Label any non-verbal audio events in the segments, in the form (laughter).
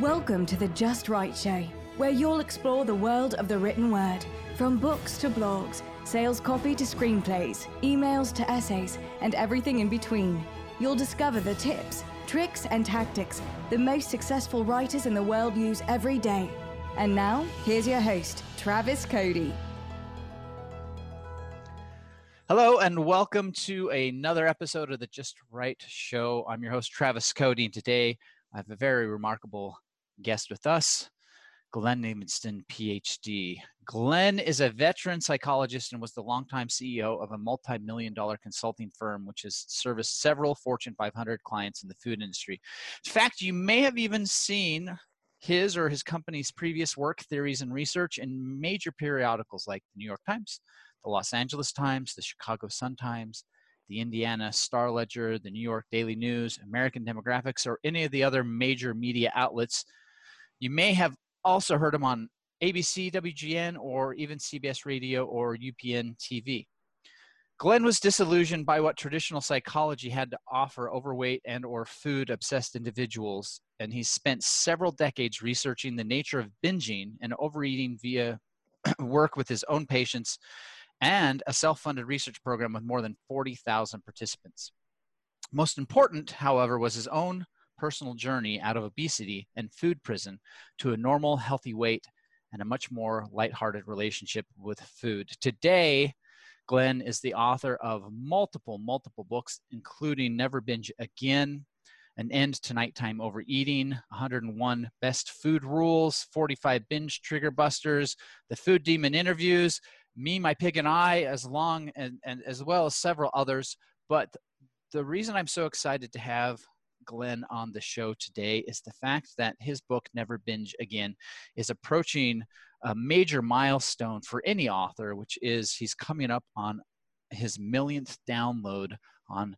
Welcome to the Just Right Show, where you'll explore the world of the written word, from books to blogs, sales copy to screenplays, emails to essays, and everything in between. You'll discover the tips, tricks, and tactics the most successful writers in the world use every day. And now, here's your host, Travis Cody. Hello, and welcome to another episode of the Just Right Show. I'm your host, Travis Cody, and today I have a very remarkable guest with us, Glenn Livingston, PhD. Glenn is a veteran psychologist and was the longtime CEO of a multi million dollar consulting firm, which has serviced several Fortune 500 clients in the food industry. In fact, you may have even seen his or his company's previous work, theories, and research in major periodicals like the New York Times, the Los Angeles Times, the Chicago Sun Times, the Indiana Star Ledger, the New York Daily News, American Demographics, or any of the other major media outlets. You may have also heard him on ABC, WGN, or even CBS Radio or UPN TV. Glenn was disillusioned by what traditional psychology had to offer overweight and or food obsessed individuals and he spent several decades researching the nature of binging and overeating via (clears throat) work with his own patients and a self funded research program with more than 40,000 participants. Most important, however, was his own personal journey out of obesity and food prison to a normal, healthy weight and a much more lighthearted relationship with food. Today, Glenn is the author of multiple, multiple books, including Never Binge Again, An End to Nighttime Overeating, 101 Best Food Rules, 45 Binge Trigger Busters, The Food Demon Interviews, me, my pig, and I, as long and, and as well as several others. But the reason I'm so excited to have Glenn on the show today is the fact that his book, Never Binge Again, is approaching a major milestone for any author, which is he's coming up on his millionth download on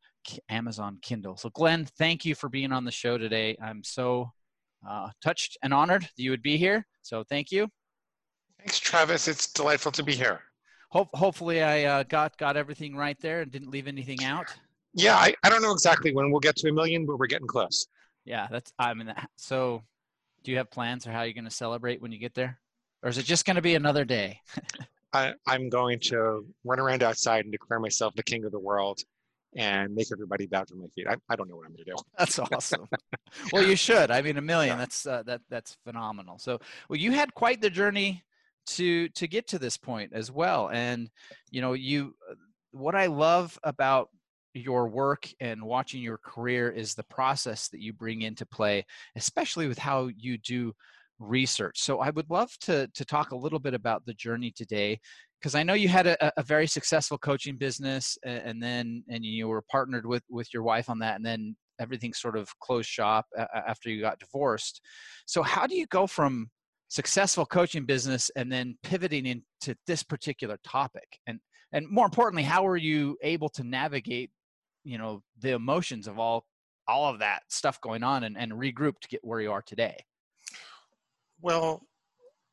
Amazon Kindle. So, Glenn, thank you for being on the show today. I'm so uh, touched and honored that you would be here. So, thank you. Thanks, Travis. It's delightful to be here. Hope, hopefully, I uh, got got everything right there and didn't leave anything out. Yeah, I, I don't know exactly when we'll get to a million, but we're getting close. Yeah, that's I mean, so do you have plans or how you're going to celebrate when you get there, or is it just going to be another day? (laughs) I, I'm going to run around outside and declare myself the king of the world and make everybody bow to my feet. I, I don't know what I'm going to do. (laughs) That's awesome. (laughs) well, you should. I mean, a million. That's uh, that that's phenomenal. So, well, you had quite the journey to to get to this point as well and you know you uh, what i love about your work and watching your career is the process that you bring into play especially with how you do research. So i would love to to talk a little bit about the journey today because i know you had a, a, very successful coaching business and then and you were partnered with with your wife on that and then everything sort of closed shop after you got divorced. So how do you go from successful coaching business and then pivoting into this particular topic? And and more importantly how were you able to navigate you know the emotions of all all of that stuff going on and, and regroup to get where you are today well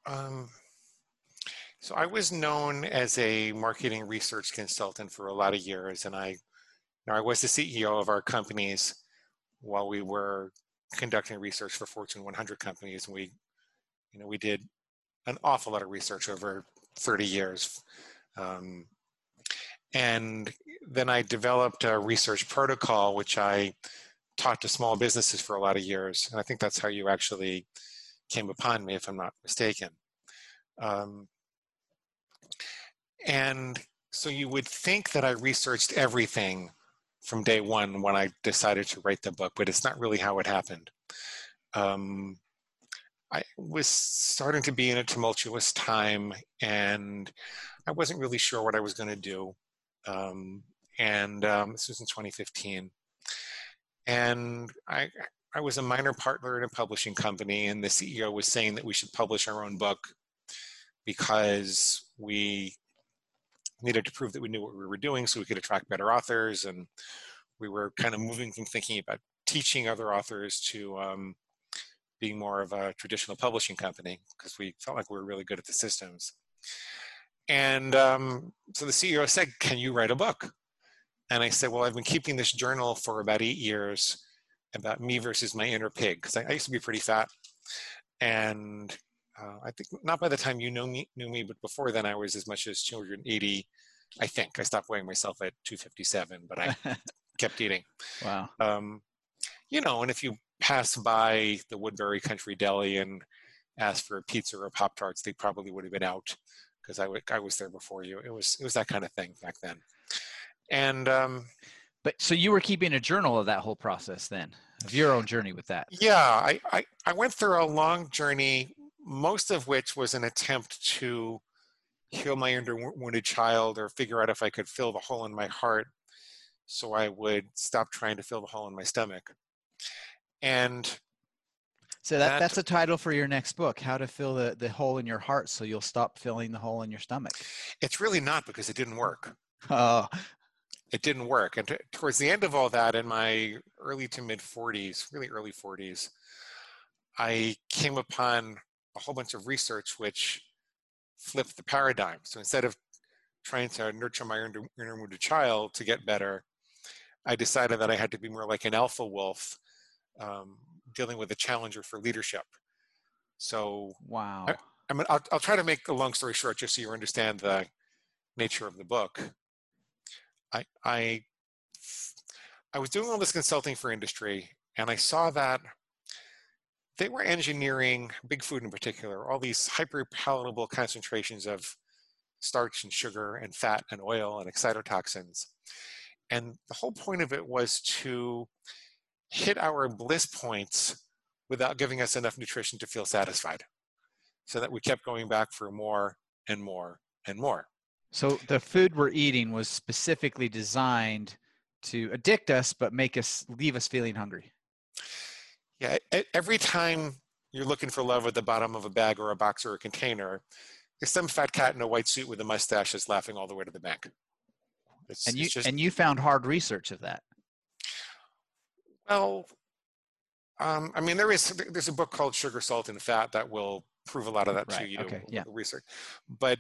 um, so i was known as a marketing research consultant for a lot of years and i you know, i was the ceo of our companies while we were conducting research for fortune 100 companies and we you know, we did an awful lot of research over 30 years. Um, and then I developed a research protocol, which I taught to small businesses for a lot of years. And I think that's how you actually came upon me, if I'm not mistaken. Um, and so you would think that I researched everything from day one when I decided to write the book, but it's not really how it happened. Um, I was starting to be in a tumultuous time and I wasn't really sure what I was going to do. Um, and um, this was in 2015. And I, I was a minor partner in a publishing company, and the CEO was saying that we should publish our own book because we needed to prove that we knew what we were doing so we could attract better authors. And we were kind of moving from thinking about teaching other authors to um, being more of a traditional publishing company because we felt like we were really good at the systems. And um, so the CEO said, Can you write a book? And I said, Well, I've been keeping this journal for about eight years about me versus my inner pig because I, I, used to be pretty fat. And uh, I think not by the time you know me, knew me, but before then I was as much as 280. I think I stopped weighing myself at 257, but I (laughs) kept eating. Wow. Um, you know, and if you pass by the Woodbury Country Deli and ask for a pizza or Pop Tarts, they probably would have been out because I, w- I was there before you. It was it was that kind of thing back then. And um, but so you were keeping a journal of that whole process then, of your own journey with that. Yeah, I, I, I went through a long journey, most of which was an attempt to heal my wounded child or figure out if I could fill the hole in my heart so I would stop trying to fill the hole in my stomach. And so that, that, that's a title for your next book, How to Fill the, the Hole in Your Heart So You'll Stop Filling the Hole in Your Stomach. It's really not because it didn't work. (laughs) Oh. It didn't work. And t- towards the end of all that, in my early to mid 40s, really early 40s, I came upon a whole bunch of research which flipped the paradigm. So instead of trying to nurture my inner, inner wounded child to get better, I decided that I had to be more like an alpha wolf, um, dealing with a challenger for leadership. So wow. I, I mean, I'll, I'll try to make a long story short, just so you understand the nature of the book. I I I was doing all this consulting for industry, and I saw that they were engineering big food in particular, all these hyper palatable concentrations of starch and sugar and fat and oil and excitotoxins. And the whole point of it was to hit our bliss points without giving us enough nutrition to feel satisfied. So that we kept going back for more and more and more. So the food we're eating was specifically designed to addict us, but make us leave us feeling hungry. Yeah, every time you're looking for love at the bottom of a bag or a box or a container, there's some fat cat in a white suit with a mustache that's laughing all the way to the bank. It's, and you just, and you found hard research of that. Well, um, I mean, there is there's a book called Sugar, Salt, and Fat that will prove a lot of that right. to you. Okay. Yeah. Research, but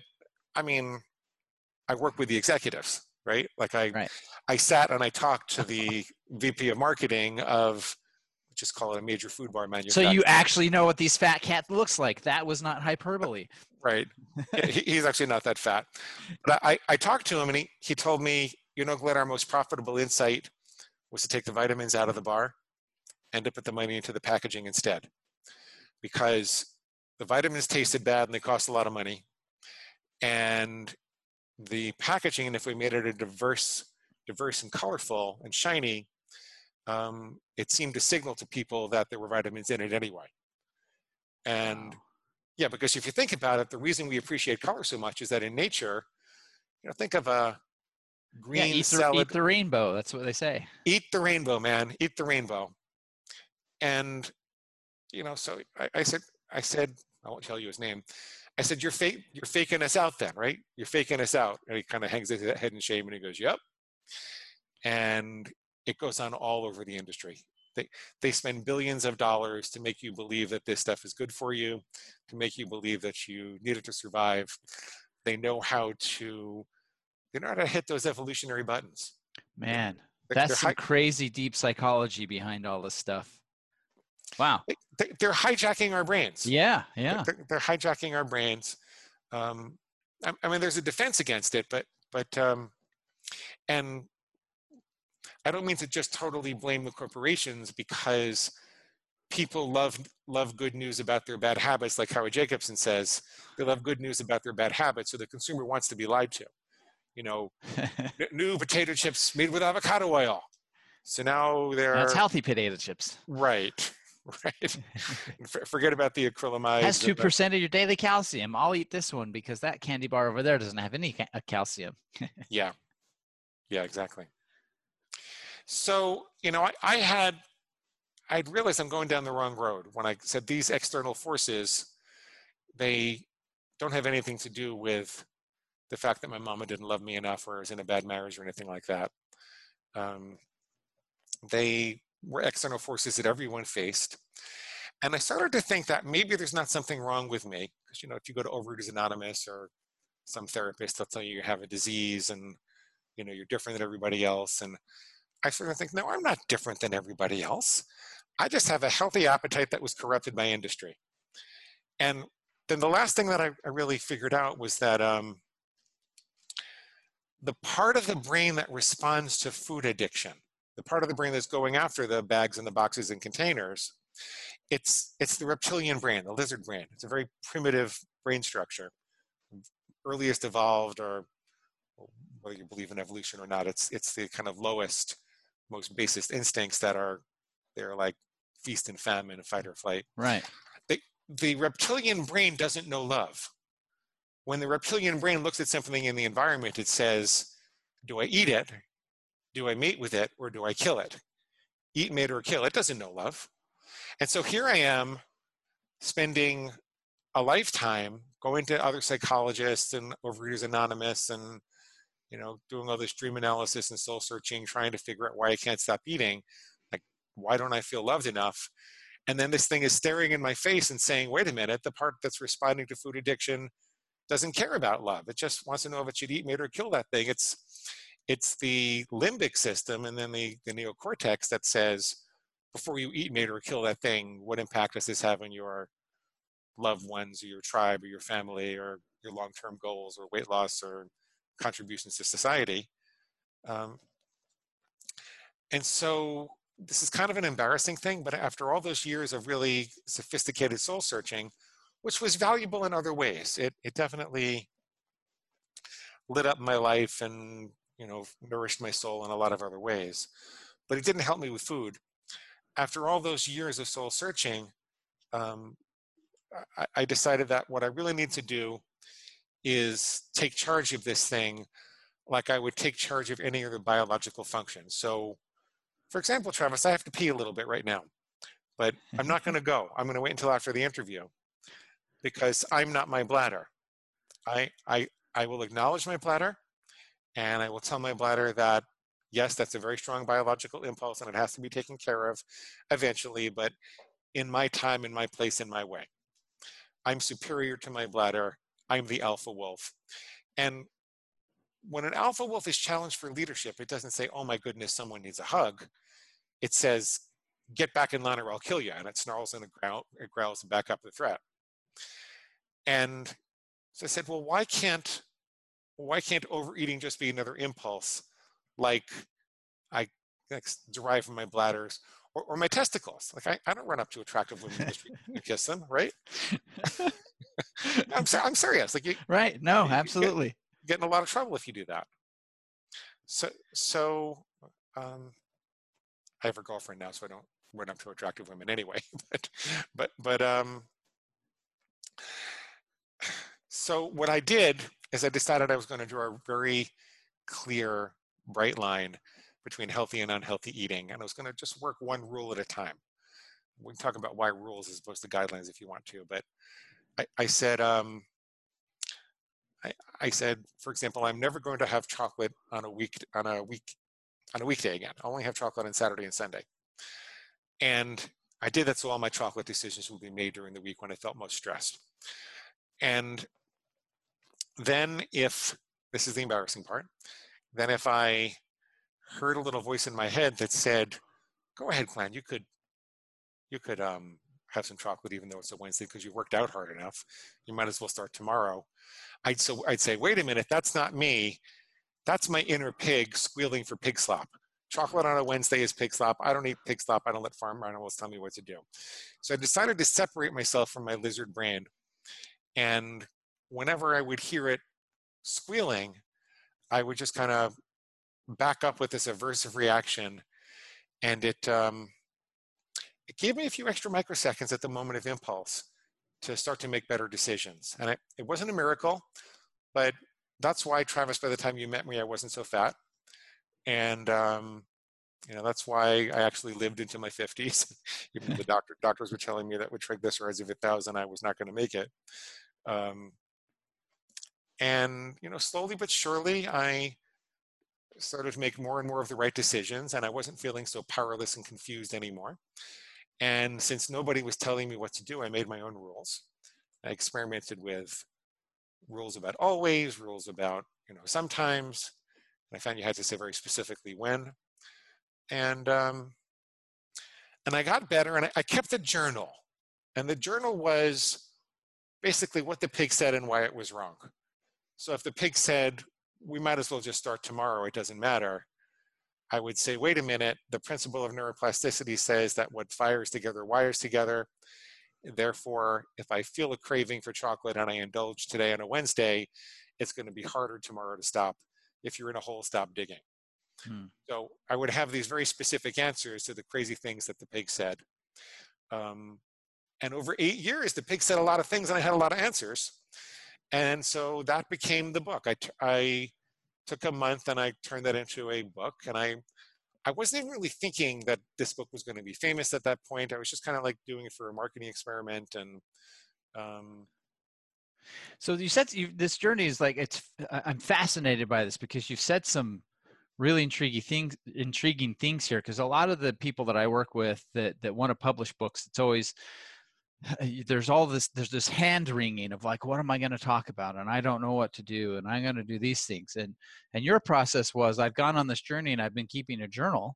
I mean, I work with the executives, right? Like I, right. I sat and I talked to the VP of marketing of just call it a major food bar manufacturer. So you actually know what these fat cat looks like. That was not hyperbole. (laughs) right. he's actually not that fat. But I, I talked to him and he, he told me, you know, Glenn, our most profitable insight was to take the vitamins out of the bar and to put the money into the packaging instead. Because the vitamins tasted bad and they cost a lot of money. And the packaging, if we made it a diverse, diverse and colorful and shiny, um, it seemed to signal to people that there were vitamins in it anyway. And wow. yeah, because if you think about it, the reason we appreciate color so much is that in nature, you know, think of a green yeah, eat the, salad. Eat the rainbow. That's what they say. Eat the rainbow, man. Eat the rainbow. And you know, so I, I said, I said, I won't tell you his name. I said, "You're fake. You're faking us out, then, right? You're faking us out." And he kind of hangs his head in shame and he goes, "Yep." And it goes on all over the industry. They, they spend billions of dollars to make you believe that this stuff is good for you, to make you believe that you need it to survive. They know how to, they know how to hit those evolutionary buttons. Man, they're, that's they're some hi- crazy deep psychology behind all this stuff. Wow. They, are hijacking our brains. Yeah, yeah. They're, they're hijacking our brains. Um, I, I, mean, there's a defense against it, but, but, um, and I don't mean to just totally blame the corporations because people love love good news about their bad habits, like Howard Jacobson says. They love good news about their bad habits, so the consumer wants to be lied to. You know, (laughs) new potato chips made with avocado oil. So now they're that's healthy potato chips. Right. (laughs) Right. (laughs) Forget about the acrylamide. Has two percent of your daily calcium. I'll eat this one because that candy bar over there doesn't have any ca- uh, calcium. yeah. Yeah. Exactly. So, you know, I, I had, I'd realized I'm going down the wrong road when I said these external forces, they don't have anything to do with the fact that my mama didn't love me enough or was in a bad marriage or anything like that. Um, they were external forces that everyone faced. And I started to think that maybe there's not something wrong with me. Because, you know, if you go to Overeaters Anonymous or some therapist, they'll tell you you have a disease and, you know, you're different than everybody else. And I started to think, no, I'm not different than everybody else. I just have a healthy appetite that was corrupted by industry. And then the last thing that I, I really figured out was that um, the part of the brain that responds to food addiction, the part of the brain that's going after the bags and the boxes and containers, it's it's the reptilian brain, the lizard brain. It's a very primitive brain structure, earliest evolved, or whether you believe in evolution or not, it's it's the kind of lowest, most basest instincts that are they're like feast and famine, fight or flight. Right. The, the reptilian brain doesn't know love when the reptilian brain looks at something in the environment, it says, do I eat it? Do I mate with it? Or do I kill it? Eat, mate, or kill. It doesn't know love. And so here I am spending a lifetime going to other psychologists and Overeaters Anonymous and you know doing all this dream analysis and soul searching trying to figure out why i can't stop eating like why don't i feel loved enough and then this thing is staring in my face and saying wait a minute the part that's responding to food addiction doesn't care about love. It just wants to know if it should eat, mate, or kill that thing. It's it's the limbic system and then the, the neocortex that says, before you eat, mate, or kill that thing, what impact does this have on your loved ones or your tribe or your family or your long-term goals or weight loss or contributions to society? Um, and so this is kind of an embarrassing thing, but after all those years of really sophisticated soul searching, which was valuable in other ways. It, it definitely lit up my life and you know nourished my soul in a lot of other ways but it didn't help me with food. After all those years of soul searching um, I, I decided that what i really need to do is take charge of this thing like i would take charge of any other biological function. So for example travis i have to pee a little bit right now but i'm not going (laughs) to go. I'm going to wait until after the interview because I'm not my bladder. I, I, I will acknowledge my bladder and I will tell my bladder that, yes, that's a very strong biological impulse and it has to be taken care of eventually, but in my time, in my place, in my way. I'm superior to my bladder. I'm the alpha wolf. And when an alpha wolf is challenged for leadership, it doesn't say, oh my goodness, someone needs a hug. It says, get back in line or I'll kill you. And it snarls and it, growl, it growls to back up the threat. And so I said, well, why can't why can't overeating just be another impulse like I like, derive from my bladders or, or my testicles? Like I, I don't run up to attractive women and (laughs) kiss them, right? (laughs) I'm, I'm serious. Like you, right? No, absolutely. You get, get in a lot of trouble if you do that. So so um, I have a girlfriend now, so I don't run up to attractive women anyway. (laughs) but but but um, so what I did is I decided I was going to draw a very clear, bright line between healthy and unhealthy eating, and I was going to just work one rule at a time. We can talk about why rules as opposed to guidelines if you want to, but I, I said, um, I, I said, for example, I'm never going to have chocolate on a week on a week on a weekday again. I only have chocolate on Saturday and Sunday, and I did that so all my chocolate decisions would be made during the week when I felt most stressed. And then if, this is the embarrassing part, then if I heard a little voice in my head that said, go ahead, Glenn, you could, you could um, have some chocolate even though it's a Wednesday because you worked out hard enough. You might as well start tomorrow. I'd, so I'd say, wait a minute, that's not me. That's my inner pig squealing for pig slop. Chocolate on a Wednesday is pig slop. I don't eat pig slop. I don't let farm animals tell me what to do. So I decided to separate myself from my lizard brain. and whenever I would hear it squealing, I would just kind of back up with this aversive reaction. And it, um, it gave me a few extra microseconds at the moment of impulse to start to make better decisions. And it, it wasn't a miracle, but that's why, Travis, by the time you met me, I wasn't so fat. And um, you know that's why I actually lived into my 50s. (laughs) Even the (laughs) doctor doctors were telling me that with triglycerides of a thousand, I was not going to make it. Um, and you know, slowly but surely, I started to make more and more of the right decisions, and I wasn't feeling so powerless and confused anymore. And since nobody was telling me what to do, I made my own rules. I experimented with rules about always, rules about you know sometimes. I found you had to say very specifically when. And um, and I got better, and I, I kept a journal, and the journal was basically what the pig said and why it was wrong. So if the pig said, "We might as well just start tomorrow; it doesn't matter," I would say, "Wait a minute. The principle of neuroplasticity says that what fires together wires together." Therefore, if I feel a craving for chocolate and I indulge today on a Wednesday, it's going to be harder tomorrow to stop. If you're in a hole, stop digging. Hmm. So I would have these very specific answers to the crazy things that the pig said. Um, and over eight years, the pig said a lot of things and I had a lot of answers. And so that became the book. I, I took a month and I turned that into a book. And I, I wasn't even really thinking that this book was going to be famous at that point. I was just kind of like doing it for a marketing experiment. And um, so you said you, this journey is like it's. I'm fascinated by this because you've said some really intriguing things intriguing things here because a lot of the people that i work with that that want to publish books it's always (sighs) there's all this there's this hand wringing of like what am i going to talk about and i don't know what to do and i'm going to do these things and and your process was i've gone on this journey and i've been keeping a journal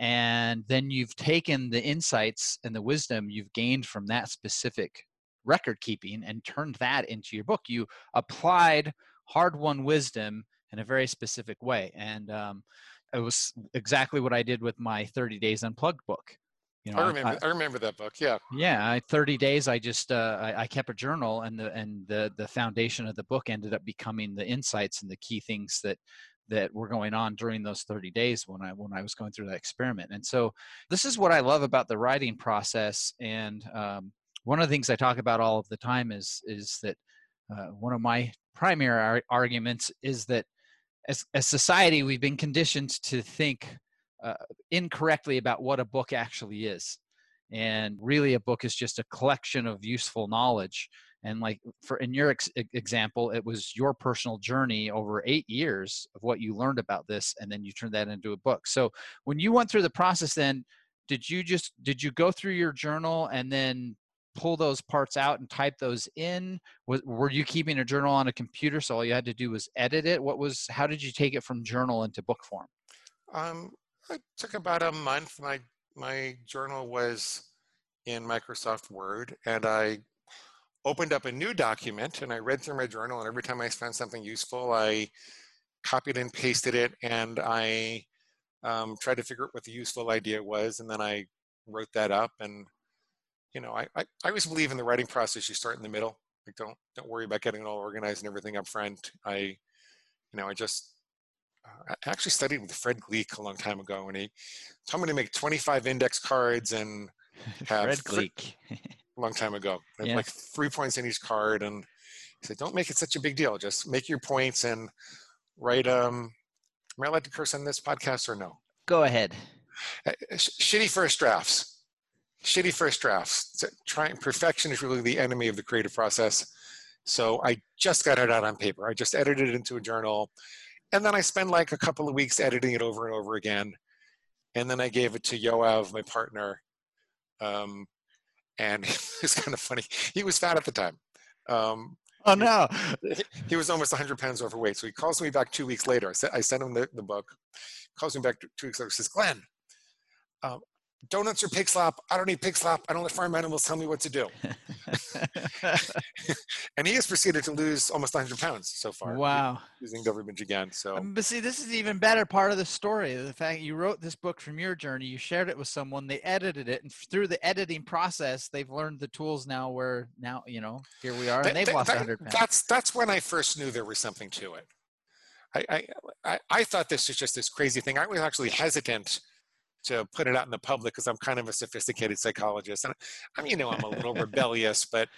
and then you've taken the insights and the wisdom you've gained from that specific record keeping and turned that into your book you applied hard won wisdom in a very specific way. And um, it was exactly what I did with my 30 Days Unplugged book. You know, I remember. I, I, remember that book. Yeah. Yeah. I, 30 days. I just uh, I, I, kept a journal, and the and the the foundation of the book ended up becoming the insights and the key things that that were going on during those 30 days when I when I was going through that experiment. And so this is what I love about the writing process. And um, one of the things I talk about all of the time is is that uh, one of my primary ar- arguments is that as a society, we've been conditioned to think uh, incorrectly about what a book actually is. And really, a book is just a collection of useful knowledge. And like for in your ex- example, it was your personal journey over eight years of what you learned about this, and then you turned that into a book. So when you went through the process, then did you just did you go through your journal and then pull those parts out and type those in? were you keeping a journal on a computer, so all you had to do was edit it? What was? How did you take it from journal into book form? Um, it took about a month. My my journal was in Microsoft Word, and I opened up a new document and I read through my journal. And every time I found something useful, I copied and pasted it, and I um, tried to figure out what the useful idea was, and then I wrote that up and you know, I, I, I always believe in the writing process. You start in the middle. Like don't don't worry about getting it all organized and everything up front. I, you know, I just uh, I actually studied with Fred Gleeck a long time ago, and he told me to make 25 index cards and (laughs) have Fred Gleeck (laughs) a long time ago, yeah. like three points in each card, and he said, "Don't make it such a big deal. Just make your points and write." Um, am I allowed to curse on this podcast or no? Go ahead. Uh, shitty first drafts shitty first drafts. Trying perfection is really the enemy of the creative process. So I just got it out on paper. I just edited it into a journal, and then I spent like a couple of weeks editing it over and over again, and then I gave it to Yoav, my partner, um, and (laughs) it's kind of funny. He was fat at the time. Um, oh no! (laughs) He was almost 100 pounds overweight. So he calls me back two weeks later. I, sent him the, the book. Calls me back two weeks later. Says, "Glenn, um, donuts or pig slop. I don't eat pig slop. I don't let farm animals tell me what to do. (laughs) and he has proceeded to lose almost 100 pounds so far. Wow. Using government again. So, um, but see, this is even better part of the story. The fact you wrote this book from your journey, you shared it with someone, they edited it, and through the editing process, they've learned the tools now. Where now, you know, here we are, and they've that, lost that, 100 pounds. That's that's when I first knew there was something to it. I, I, I thought this was just this crazy thing. I was actually hesitant to put it out in the public because I'm kind of a sophisticated psychologist. And I mean, you know, I'm a little (laughs) rebellious, but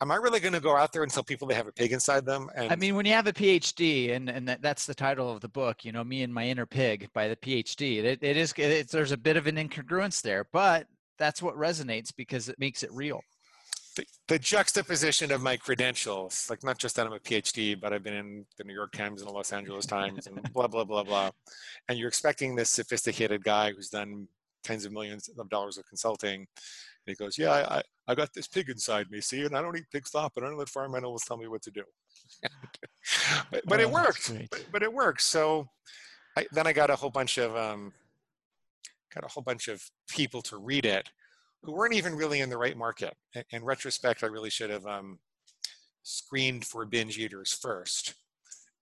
am I really going to go out there and tell people they have a pig inside them? And I mean, when you have a PhD, and and that, that's the title of the book, you know, me and my inner pig by the PhD. It, it is it's, there's a bit of an incongruence there, but that's what resonates because it makes it real the, the, juxtaposition of my credentials, like not just that I'm a PhD, but I've been in the New York Times and the Los Angeles Times and (laughs) blah, blah, blah, blah. And you're expecting this sophisticated guy who's done tens of millions of dollars of consulting. And he goes, yeah, I, I got this pig inside me, see, and I don't eat pig slop, and I don't let farm animals tell me what to do. (laughs) but, but oh, it worked. But, but, it works. So I, then I got a whole bunch of, um, got a whole bunch of people to read it who weren't even really in the right market. In, retrospect, I really should have um, screened for binge eaters first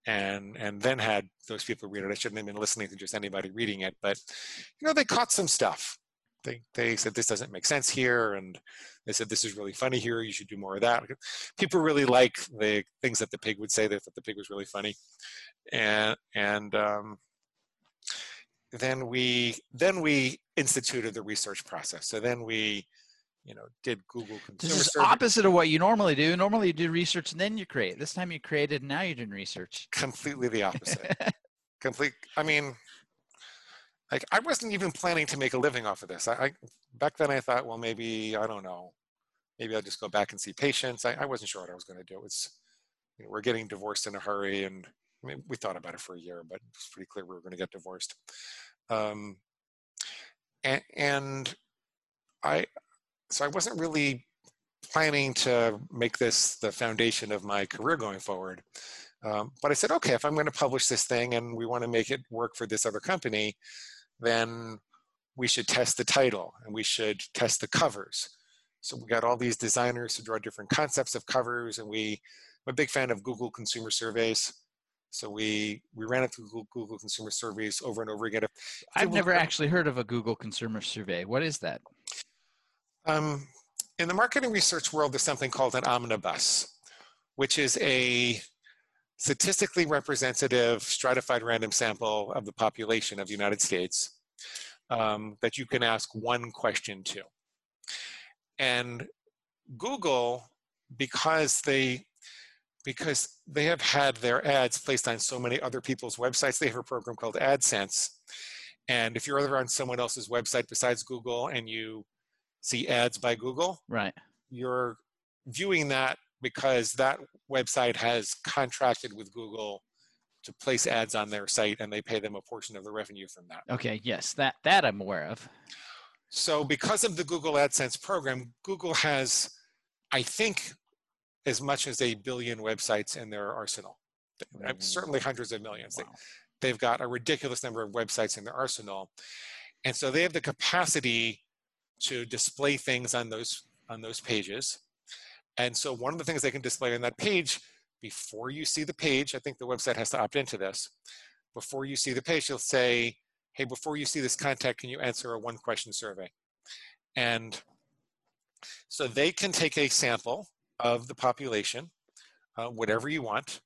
and and then had those people read it. I shouldn't have been listening to just anybody reading it, but you know they caught some stuff. They they said this doesn't make sense here, and they said this is really funny here. You should do more of that. People really like the things that the pig would say. They thought the pig was really funny, and and um, then we then we instituted the research process. So then we you know, did Google consumer This is survey. opposite of what you normally do. Normally you do research and then you create. This time you created and now you're doing research. Completely the opposite. (laughs) Complete. I mean, like I wasn't even planning to make a living off of this. I, I, back then I thought, well, maybe I don't know, maybe I'll just go back and see patients. I, I wasn't sure what I was going to do. It's you know, we're getting divorced in a hurry, and I mean, we thought about it for a year, but it's pretty clear we were going to get divorced. Um, and, and I so I wasn't really planning to make this the foundation of my career going forward. Um, but I said, okay, if I'm going to publish this thing and we want to make it work for this other company, then we should test the title and we should test the covers. So we got all these designers to draw different concepts of covers, and we I'm a big fan of Google consumer surveys. So we we ran it through Google, Google consumer surveys over and over again. I've never actually heard of a Google consumer survey. What is that? Um, in the marketing research world, there's something called an omnibus, which is a statistically representative stratified random sample of the population of the United States um, that you can ask one question to. And Google, because they because they have had their ads placed on so many other people's websites, they have a program called AdSense. And if you're ever on someone else's website besides Google and you see ads by Google. Right. You're viewing that because that website has contracted with Google to place ads on their site and they pay them a portion of the revenue from that. Okay, yes, that that I'm aware of. So because of the Google AdSense program, Google has I think as much as a billion websites in their arsenal. Uh, certainly hundreds of millions. Wow. They, they've got a ridiculous number of websites in their arsenal. And so they have the capacity to display things on those on those pages. And so one of the things they can display on that page before you see the page, I think the website has to opt into this. Before you see the page, you'll say, hey, before you see this contact, can you answer a one question survey? And so they can take a sample of the population, uh, whatever you want,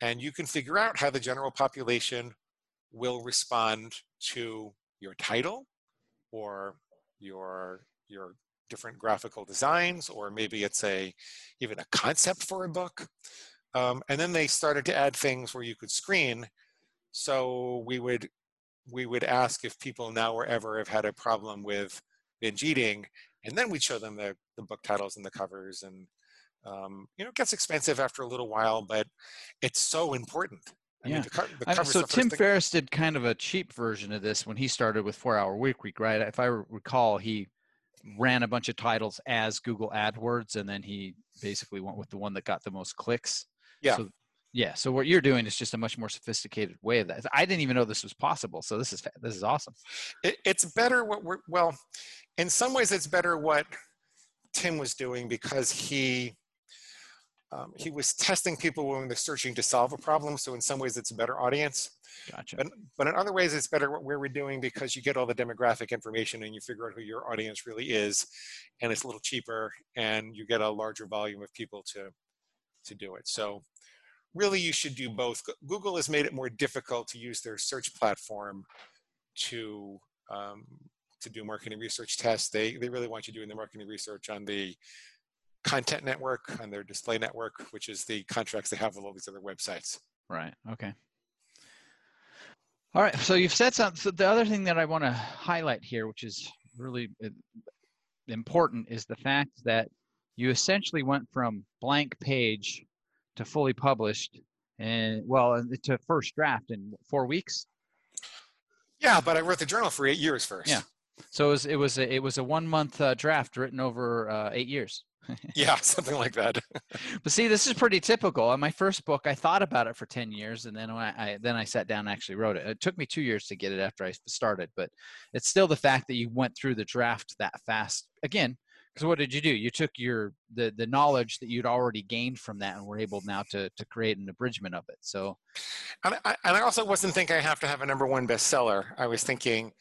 and you can figure out how the general population will respond to your title or your your different graphical designs, or maybe it's a even a concept for a book. Um, and then they started to add things where you could screen. So we would we would ask if people now or ever have had a problem with binge eating, and then we'd show them the, the book titles and the covers. And um, you know, it gets expensive after a little while, but it's so important. I yeah. Mean, the, the so Tim thing. Ferriss did kind of a cheap version of this when he started with Four Hour Work Week, right? If I recall, he ran a bunch of titles as Google AdWords, and then he basically went with the one that got the most clicks. Yeah. So, yeah. So what you're doing is just a much more sophisticated way of that. I didn't even know this was possible. So this is this is awesome. It, it's better what we're well, in some ways, it's better what Tim was doing because he um, he was testing people when they're searching to solve a problem. So in some ways, it's a better audience. Gotcha. But, but in other ways, it's better what we're doing because you get all the demographic information and you figure out who your audience really is, and it's a little cheaper, and you get a larger volume of people to to do it. So really, you should do both. Google has made it more difficult to use their search platform to um, to do marketing research tests. They they really want you doing the marketing research on the content network and their display network, which is the contracts they have with all these other websites. Right. Okay. All right. So you've said something. So the other thing that I want to highlight here, which is really uh, important, is the fact that you essentially went from blank page to fully published and well to first draft in four weeks. Yeah, but I wrote the journal for eight years first. Yeah. So it was it was a, it was a one month uh, draft written over uh, eight years. Yeah, (laughs) something like that. (laughs) but see, this is pretty typical. In my first book, I thought about it for ten years, and then I, I then I sat down and actually wrote it. It took me two years to get it after I started, but it's still the fact that you went through the draft that fast. Again, because what did you do? You took your the the knowledge that you'd already gained from that, and were able now to to create an abridgment of it. So, and I, and I also wasn't thinking I have to have a number one bestseller. I was thinking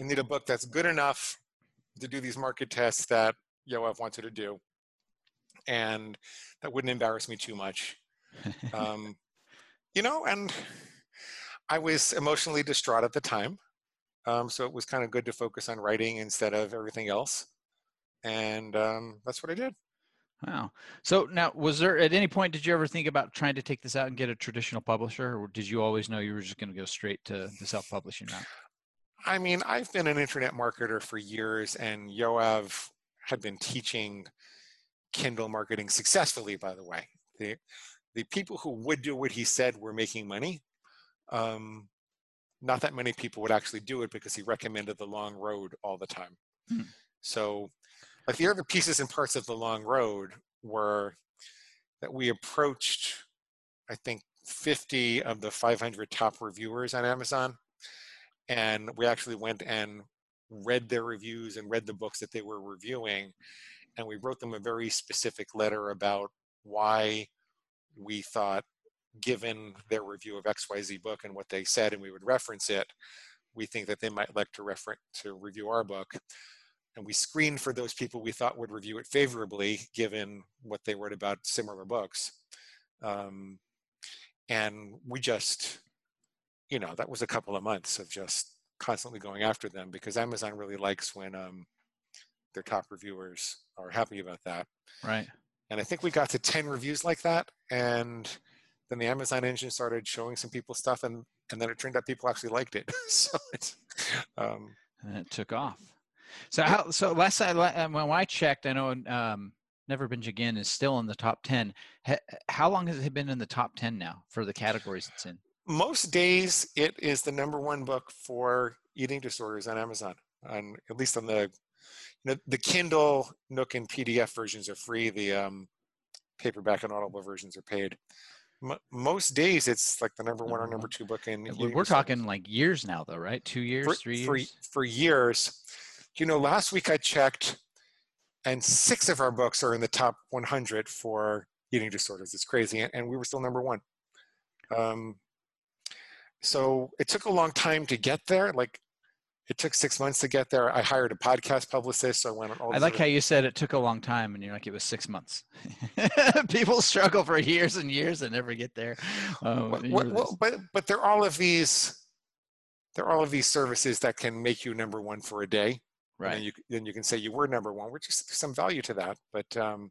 I need a book that's good enough to do these market tests that Yoav wanted to do, and that wouldn't embarrass me too much. (laughs) um, you know, and I was emotionally distraught at the time, um, so it was kind of good to focus on writing instead of everything else, and um, that's what I did. Wow. So now, was there at any point did you ever think about trying to take this out and get a traditional publisher, or did you always know you were just going to go straight to the self-publishing route? I mean, I've been an internet marketer for years, and Yoav had been teaching Kindle marketing successfully, by the way. The, the people who would do what he said were making money. Um, not that many people would actually do it because he recommended the long road all the time. Hmm. So, like the other pieces and parts of the long road were that we approached, I think, 50 of the 500 top reviewers on Amazon and we actually went and read their reviews and read the books that they were reviewing and we wrote them a very specific letter about why we thought given their review of xyz book and what they said and we would reference it we think that they might like to refer to review our book. And we screened for those people we thought would review it favorably given what they wrote about similar books. Um, and we just you know, that was a couple of months of just constantly going after them because Amazon really likes when um, their top reviewers are happy about that. Right. And I think we got to 10 reviews like that. And then the Amazon engine started showing some people stuff and, and then it turned out people actually liked it. (laughs) so it's, um, and it took off. So how, so last I, um, when I checked, I know, um, Never Binge Again is still in the top 10. How long has it been in the top 10 now for the categories it's in? Most days it is the number one book for eating disorders on Amazon. On at least on the you know, the Kindle, Nook, and PDF versions are free. The um, paperback and Audible versions are paid. M- most days it's like the number one or number two book in. We're talking like years now, though, right? Two years, for, three for, years. For years, you know, last week I checked, and six of our books are in the top 100 for eating disorders. It's crazy, and, and we were still number one. Um, so it took a long time to get there. Like it took six months to get there. I hired a podcast publicist. So I went on all I like how you said it took a long time and you're like, it was six months. (laughs) People struggle for years and years and never get there. Um, well, well, but, but there are all of these, there are all of these services that can make you number one for a day. Right. And you, then you can say you were number one, which is some value to that. But um,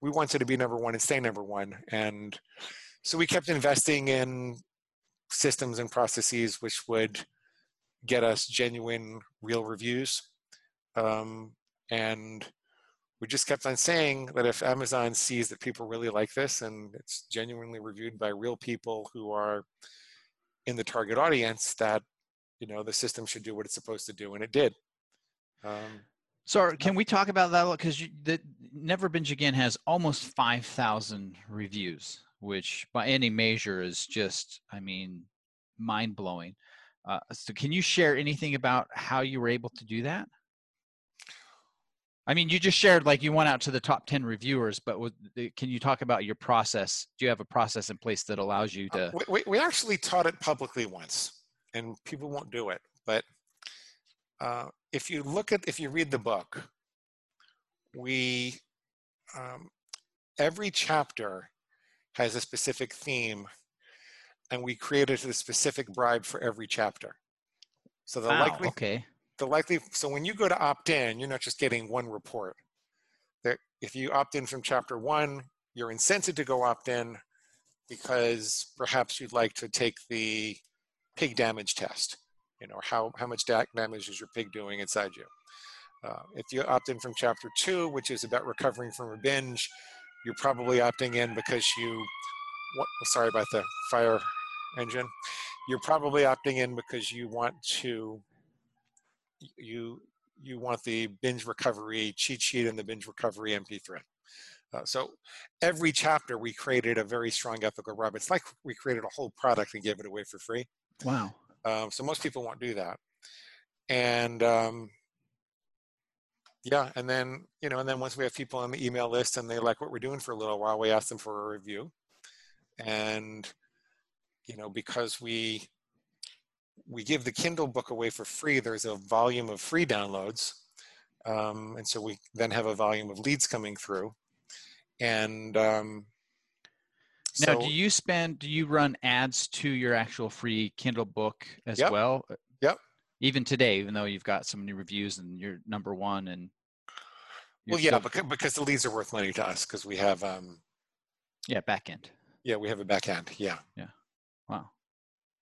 we wanted to be number one and stay number one. And so we kept investing in systems and processes which would get us genuine, real reviews. Um, and we just kept on saying that if Amazon sees that people really like this and it's genuinely reviewed by real people who are in the target audience, that you know the system should do what it's supposed to do, and it did. Um, so can we talk about that? Because the Never Binge Again has almost five thousand reviews which by any measure is just, I mean, mind blowing. Uh, so, can you share anything about how you were able to do that? I mean, you just shared like you went out to the top 10 reviewers, but with, can you talk about your process? Do you have a process in place that allows you uh, to? Uh, we, we actually taught it publicly once, and people won't do it. But uh, if you look at, if you read the book, we, um, every chapter has a specific theme, and we created a specific bribe for every chapter. So the wow, likely, okay. the likely, so when you go to opt in, you're not just getting one report. That if you opt in from chapter one, you're incented to go opt in because perhaps you'd like to take the pig damage test. You know, how, how much damage is your pig doing inside you? Uh, if you opt in from chapter two, which is about recovering from a binge, you're probably opting in because you, what, sorry about the fire engine. You're probably opting in because you want to, you, you want the binge recovery cheat sheet and the binge recovery MP3. Uh, so every chapter we created a very strong ethical rub. It's like we created a whole product and gave it away for free. Wow. Um, so most people won't do that. And um, yeah, and then you know, and then once we have people on the email list and they like what we're doing for a little while, we ask them for a review. And you know, because we we give the Kindle book away for free, there's a volume of free downloads. Um, and so we then have a volume of leads coming through. And um, now, so, do you spend? Do you run ads to your actual free Kindle book as Yep. well? Even today, even though you've got some new reviews and you're number one, and well, yeah, because, because the leads are worth money to us because we have, um, yeah, back end. yeah, we have a back end. Yeah. Yeah. Wow.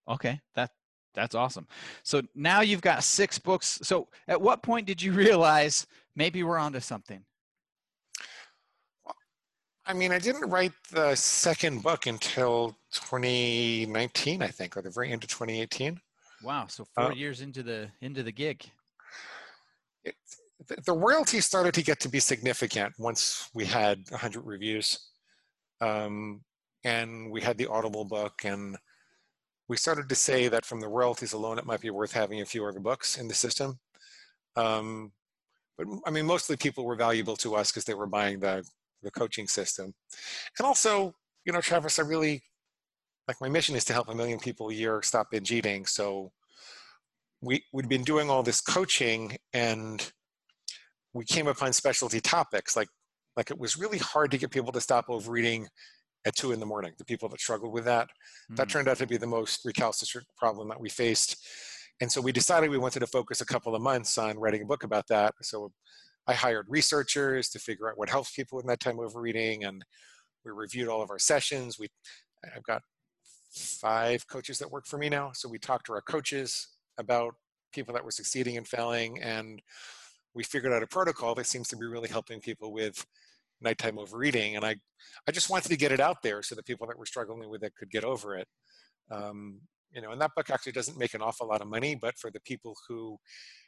Okay, that that's awesome. So now you've got six books. So at what point did you realize maybe we're onto something? I mean, I didn't write the second book until 2019, I think, or the very end of 2018. Wow. So four Uh, years into the into the gig. It, the, the royalties started to get to be significant once we had 100 reviews. Um, and we had the Audible book, and we started to say that from the royalties alone, it might be worth having a few other books in the system. Um, but I mean, mostly people were valuable to us because they were buying the, the coaching system. And also, you know, Travis, I really like my mission is to help a million people a year stop binge eating. So we, we'd been doing all this coaching and we came upon specialty topics like like it was really hard to get people to stop overeating at two in the morning the people that struggled with that. That Mm, turned out to be the most recalcitrant problem that we faced and so we decided we wanted to focus a couple of months on writing a book about that. So i hired researchers to figure out what helps people with nighttime overeating and we reviewed all of our sessions. We i've got five coaches that work for me now. So we talked to our coaches about people that were succeeding and failing and we figured out a protocol that seems to be really helping people with nighttime overeating. And i i just wanted to get it out there so that people that were struggling with it could get over it. Um, you know and that book actually doesn't make an awful lot of money but for the people who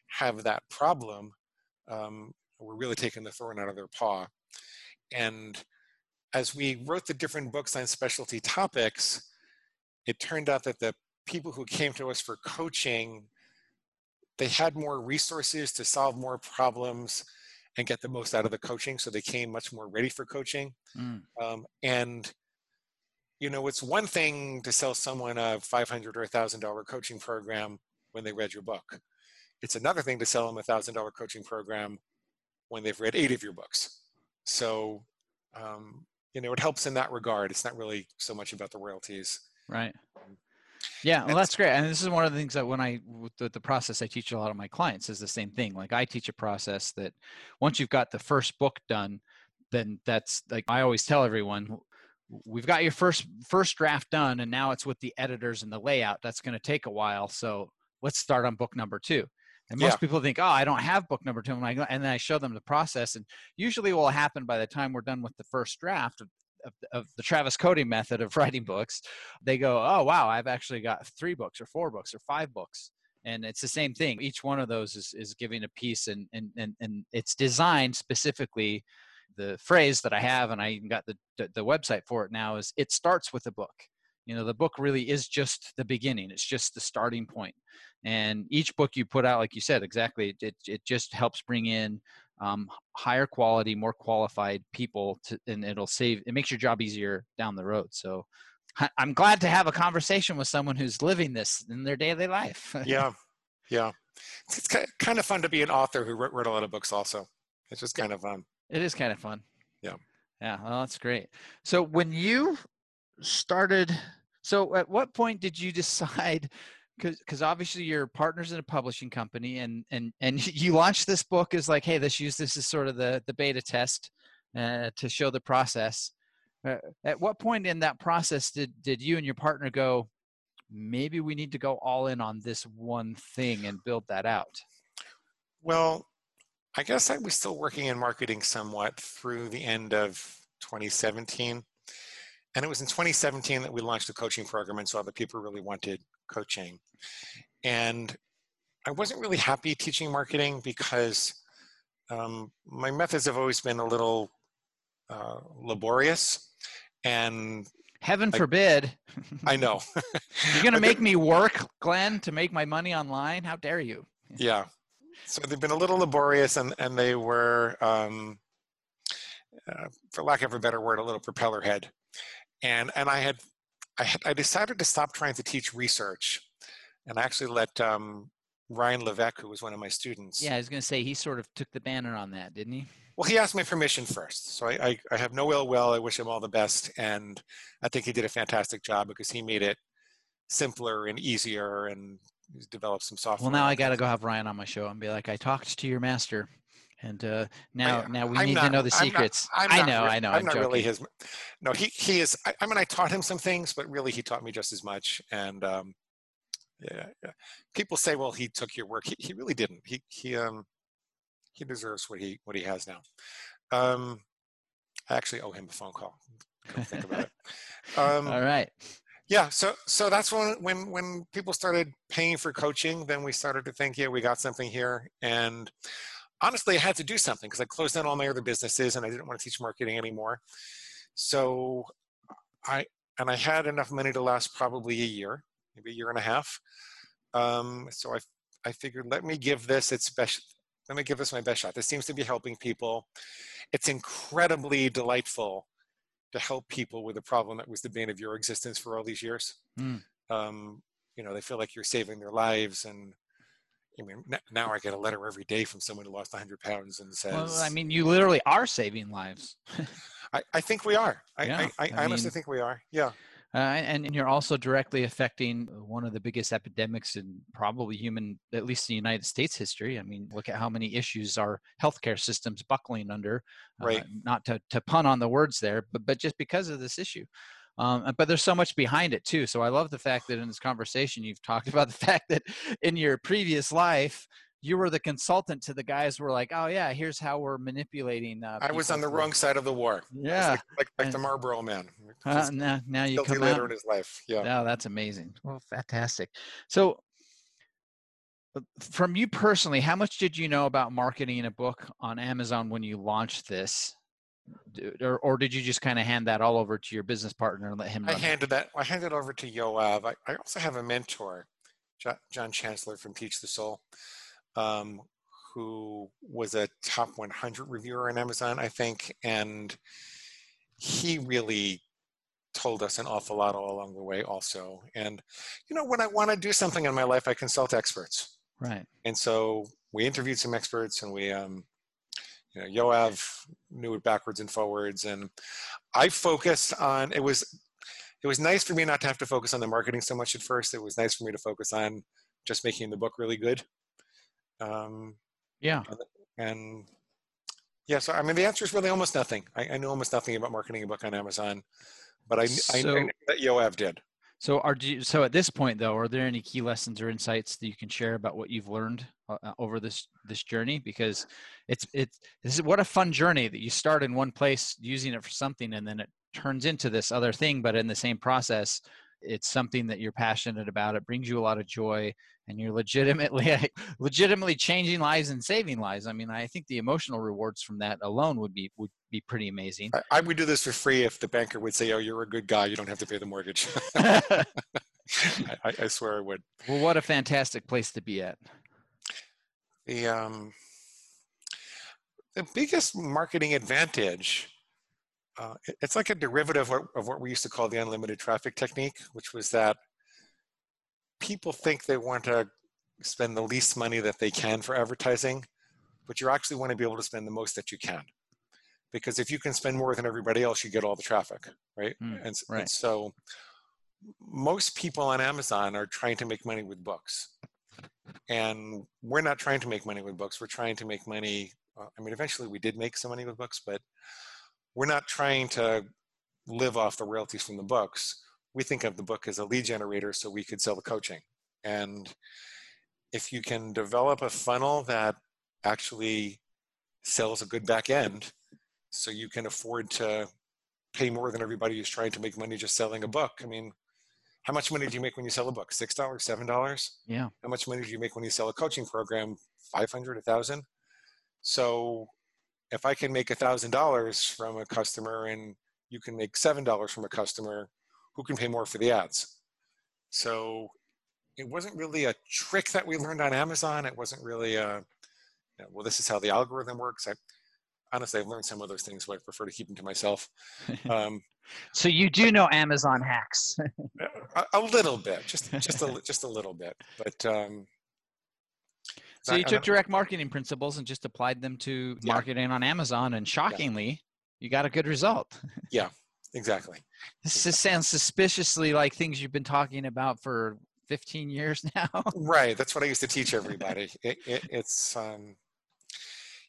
have that problem um, we're really taking the thorn out of their paw. And as we wrote the different books on specialty topics it turned out that the people who (laughs) came to us for coaching they had more resources to solve more problems and get the most out of the coaching so they came much more ready for coaching. Mm, um, and you know it's one thing to sell someone a 500 or a thousand dollar coaching program when they read your book. It's another thing to sell them a thousand dollar coaching program when they've read eight of your books. So um, you know it helps in that regard. It's not really so much about the royalties Right. Yeah, well, that's great. And this is one of the things that when I with the, the process I teach a lot of my clients is the same thing. Like I teach a process that once you've got the first book done, then that's like I always tell everyone, we've got your first first draft done, and now it's with the editors and the layout. That's going to take a while. So let's start on book number two. And most Yeah. people think, oh, I don't have book number two. And, I go, and then I show them the process. And usually what will happen by the time we're done with the first draft of, of, the Travis Cody method of (laughs) writing books, they go, oh, wow, I've actually got three books or four books or five books. And it's the same thing. Each one of those is, is giving a piece and, and, and, and it's designed specifically. The phrase that I have, and I even got the, the website for it now, is it starts with a book. You know, the book really is just the beginning. It's just the starting point. And each book you put out, like you said, exactly, it, it just helps bring in um, higher quality, more qualified people, to, and it'll save. It makes your job easier down the road. So, I'm glad to have a conversation with someone who's living this in their daily life. (laughs) yeah yeah it's, kind of fun to be an author who wrote, wrote a lot of books also it's just kind of fun it is kind of fun. Yeah. Yeah. Well, that's great. So when you started, so at what point did you (laughs) decide? Because obviously you're partners in a publishing company, and and and (laughs) you launched this book as like, hey, let's use this as sort of the the beta test uh, to show the process. Uh, at what point in that process did did you and your partner go? Maybe we need to go all in on this one thing and build that out. Well, I guess I was still working in marketing somewhat through the end of 2017. And it was in 2017 that we launched a coaching program and saw that people really wanted coaching. And I wasn't really happy teaching marketing because um, my methods have always been a little uh, laborious and Heaven I- forbid. I know. (laughs) You're going (laughs) to make me work, Glenn, to make my money online? How dare you? yeah. So they've been a little laborious and, and they were, um, uh, for lack of a better word, a little propeller head. And, and I had, I I decided to stop trying to teach research and I actually let um, Ryan Levesque, who was one of my students. Yeah, I was going to say he sort of took the banner on that, didn't he? Well, he asked my permission first. So I, I, I have no ill will. I wish him all the best. And I think he did a fantastic job because he made it simpler and easier and he's developed some software. Well, now I got to go have Ryan on my show and be like, I talked to your master, and uh, now now we I'm need to know the I'm not- secrets. I'm I know, re- I know. I'm, I'm, not joking. really his. No, he he is. I, I mean, I taught him some things, but really, he taught me just as much. And um, yeah, yeah. People say, "Well, he took your work." He, he really didn't. He he um he deserves what he what he has now. Um, I actually owe him a phone call. Think about it. (laughs) Um, All right. yeah so so that's when when when people started paying for coaching then we started to think yeah we got something here and honestly i had to do something because i closed down all my other businesses and i didn't want to teach marketing anymore so i and i had enough money to last probably a year maybe a year and a half um, so i i figured let me give this its best let me give this my best shot this seems to be helping people it's incredibly delightful to help people with a problem that was the bane of your existence for all these years. Mm. Um, you know, they feel like you're saving their lives. And I mean, now I get a letter every day from someone who lost 100 pounds and says, Well, I mean, you literally are saving lives. (laughs) I, I think we are. I, Yeah, I, I, I honestly mean- think we are. Yeah. Uh, and, and you're also directly affecting one of the biggest epidemics in probably human, at least in the United States history. I mean, look at how many issues our healthcare system's buckling under. uh, Right. not to, to pun on the words there, but but just because of this issue. Um, but there's so much behind it too. So I love the fact that in this conversation you've talked (laughs) about the fact that in your previous life you were the consultant to the guys who were like, oh yeah, here's how we're manipulating. Uh, I was on the for-" wrong side of the war. Yeah. Like, like, like and- the Marlboro man. Uh, now, now you come later out. in his life. Yeah. Oh, that's amazing. Well, fantastic. So, uh, from you personally, how much did you know about marketing a book on Amazon when you launched this? Or, or did you just kind of hand that all over to your business partner and let him I handed that. I handed it over to Yoav. I, I also have a mentor, John Chancellor from Teach the Soul, um, who was a top 100 reviewer on Amazon, I think, and he really told us an awful lot all along the way, also. And you know, when I want to do something in my life, I consult experts, Right. and so we interviewed some experts, and we. Um, you know, Yoav knew it backwards and forwards, and I focused on. It was it was nice for me not to have to focus on the marketing so much at first. It was nice for me to focus on just making the book really good. Um, Yeah. and yeah, so I mean, the answer is really almost nothing. I, I know almost nothing about marketing a book on Amazon, but I, kn- I, I know that Yoav did. So, are you, so at this point though, are there any key lessons or insights that you can share about what you've learned uh, uh, over this this journey? Because it's it's this is what a fun journey that you start in one place using it for something, and then it turns into this other thing. But in the same process, it's something that you're passionate about. It brings you a lot of joy, and you're legitimately (laughs) legitimately changing lives and saving lives. I mean, I think the emotional rewards from that alone would be would be pretty amazing. I, I would do this for free if the banker would say, "Oh, you're a good guy. You don't have to pay the mortgage." (laughs) (laughs) I, I, I swear I would. well, what a fantastic place to be at. The um, the biggest marketing advantage. Uh, it- it's like a derivative of, of what we used to call the unlimited traffic technique, which was that people think they want to spend the least money that they can for advertising, but you actually want to be able to spend the most that you can. Because if you can spend more than everybody else, you get all the traffic, right? Mm, and, right. and so most people on Amazon are trying to make money with books. And we're not trying to make money with books. We're trying to make money. Uh, I mean, eventually we did make some money with books, but we're not trying to live off the royalties from the books. We think of the book as a lead generator so we could sell the coaching. And if you can develop a funnel that actually sells a good back end, so you can afford to pay more than everybody who's trying to make money just selling a book. I mean, how much money do you make when you sell a book? Six dollars, seven dollars? Yeah. How much money do you make when you sell a coaching program? Five hundred, a thousand? So if I can make a thousand dollars from a customer and you can make seven dollars from a customer, who can pay more for the ads? So it wasn't really a trick that we learned on Amazon. It wasn't really a, you know, well, this is how the algorithm works. I, honestly, I've learned some of those things, but I prefer to keep them to myself. (laughs) Um, so you do know Amazon hacks? (laughs) a, a, little bit, just just a just a little bit, but. Um, so you took direct marketing principles and just applied them to yeah. marketing on Amazon, and shockingly, yeah. you got a good result. (laughs) yeah, exactly. This exactly. sounds suspiciously like things you've been talking about for 15 years (laughs) now. right. That's what I used to teach everybody. (laughs) It, it, it's, um,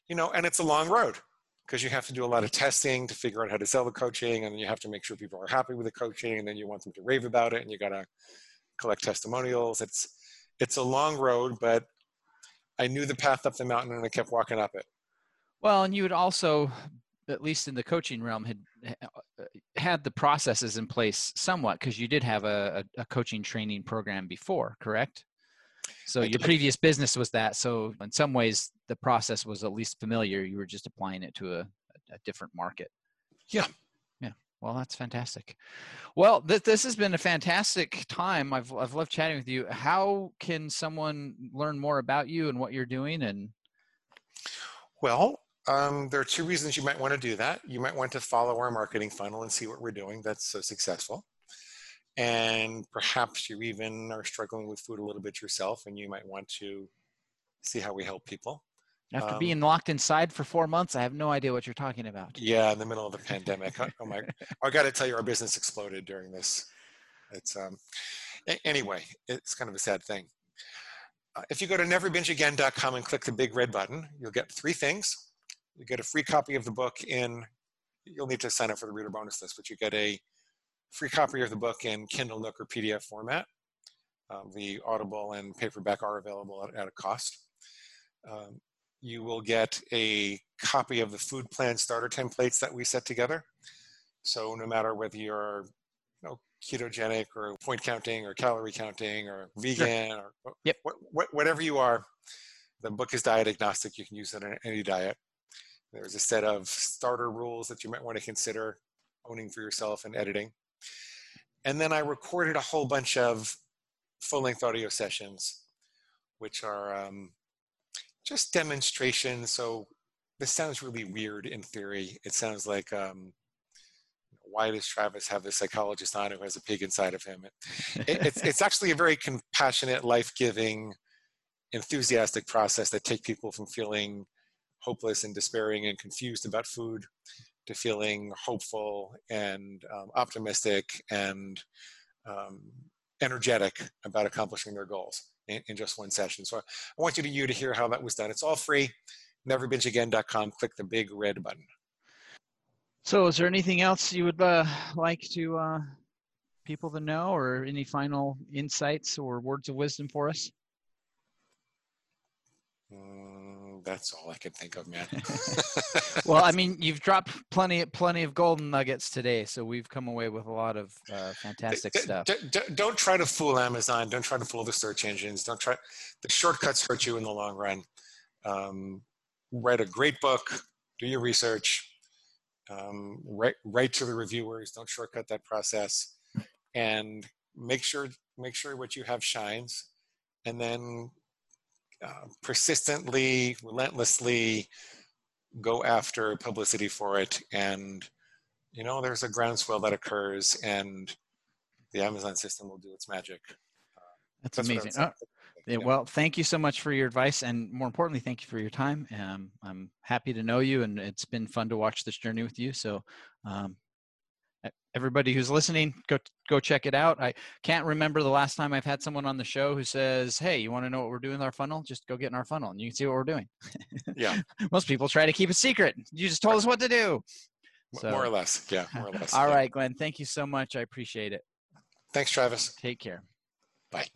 you know, and it's a long road because you have to do a lot of testing to figure out how to sell the coaching, and then you have to make sure people are happy with the coaching, and then you want them to rave about it, and you got to collect testimonials. It's it's a long road, but I knew the path up the mountain, and I kept walking up it. Well, and you would also, at least in the coaching realm, had uh, had the processes in place somewhat because you did have a, a, coaching training program before, correct? So your previous business was that. So in some ways, the process was at least familiar. You were just applying it to a, a different market. Yeah. Well, that's fantastic. Well, th- this has been a fantastic time. I've I've loved chatting with you. How can someone learn more about you and what you're doing? And well, um, there are two reasons you might want to do that. You might want to follow our marketing funnel and see what we're doing that's so successful. And perhaps you even are struggling with food a little bit yourself and you might want to see how we help people. After um, being locked inside for four months, I have no idea what you're talking about. Yeah, in the middle of the pandemic. oh my! I got to tell you, our business exploded during this. It's um. Anyway, it's kind of a sad thing. Uh, if you go to neverbingeagain.com and click the big red button, you'll get three things. You get a free copy of the book in. You'll need to sign up for the reader bonus list, but you get a free copy of the book in Kindle, Nook, or PDF format. Um, the Audible and paperback are available at, at a cost. Um, you will get a copy of the food plan starter templates that we set together. So no matter whether you're you know, ketogenic or point counting or calorie counting or vegan sure. or yep. whatever you are, the book is diet agnostic. You can use it in any diet. There's a set of starter rules that you might want to consider owning for yourself and editing. And then I recorded a whole bunch of full length audio sessions, which are um, just demonstration. So this sounds really weird in theory. It sounds like, um, why does Travis have the psychologist on who has a pig inside of him? It, it's, (laughs) it's actually a very compassionate, life giving, enthusiastic process that take people from feeling hopeless and despairing and confused about food to feeling hopeful and um, optimistic and um, energetic about accomplishing their goals in, in, just one session. So I want you to you to hear how that was done. It's all free. Neverbingeagain.com. Click the big red button. So, is there anything else you would uh, like to uh, people to know, or any final insights or words of wisdom for us? Mm, that's all I can think of, man. (laughs) (laughs) well, I mean, you've dropped plenty, plenty of golden nuggets today, so we've come away with a lot of uh, fantastic stuff. D- d- don't try to fool Amazon. Don't try to fool the search engines. Don't try. The shortcuts hurt you in the long run. Um, write a great book. Do your research. Um, write, write to the reviewers. Don't shortcut that process, and make sure make sure what you have shines, and then uh, persistently, relentlessly go after publicity for it. And, you know, there's a groundswell that occurs and the Amazon system will do its magic. Uh, that's, that's amazing. Oh, yeah, well, thank you so much for your advice, and more importantly, thank you for your time. Um, I'm happy to know you, and it's been fun to watch this journey with you. So, um, everybody who's listening, go go check it out. I can't remember the last time I've had someone on the show who says, "Hey, you want to know what we're doing with our funnel? Just go get in our funnel, and you can see what we're doing." Yeah. (laughs) Most people try to keep it secret. You just told us what to do. So, more or less, yeah, more or less. (laughs) all yeah. right, Glenn. Thank you so much. I appreciate it. Thanks, Travis. Take care. Bye.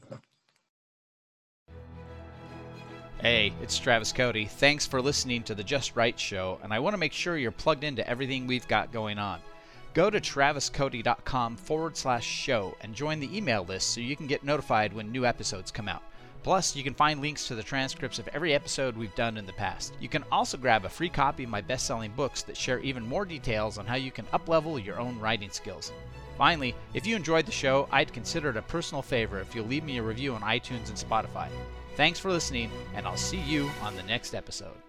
Hey, it's Travis Cody. Thanks for listening to the Just Right Show, and I want to make sure you're plugged into everything we've got going on. Go to traviscody.com forward slash show and join the email list so you can get notified when new episodes come out. Plus, you can find links to the transcripts of every episode we've done in the past. You can also grab a free copy of my best selling books that share even more details on how you can uplevel your own writing skills. Finally, if you enjoyed the show, I'd consider it a personal favor if you'll leave me a review on iTunes and Spotify. Thanks for listening, and I'll see you on the next episode.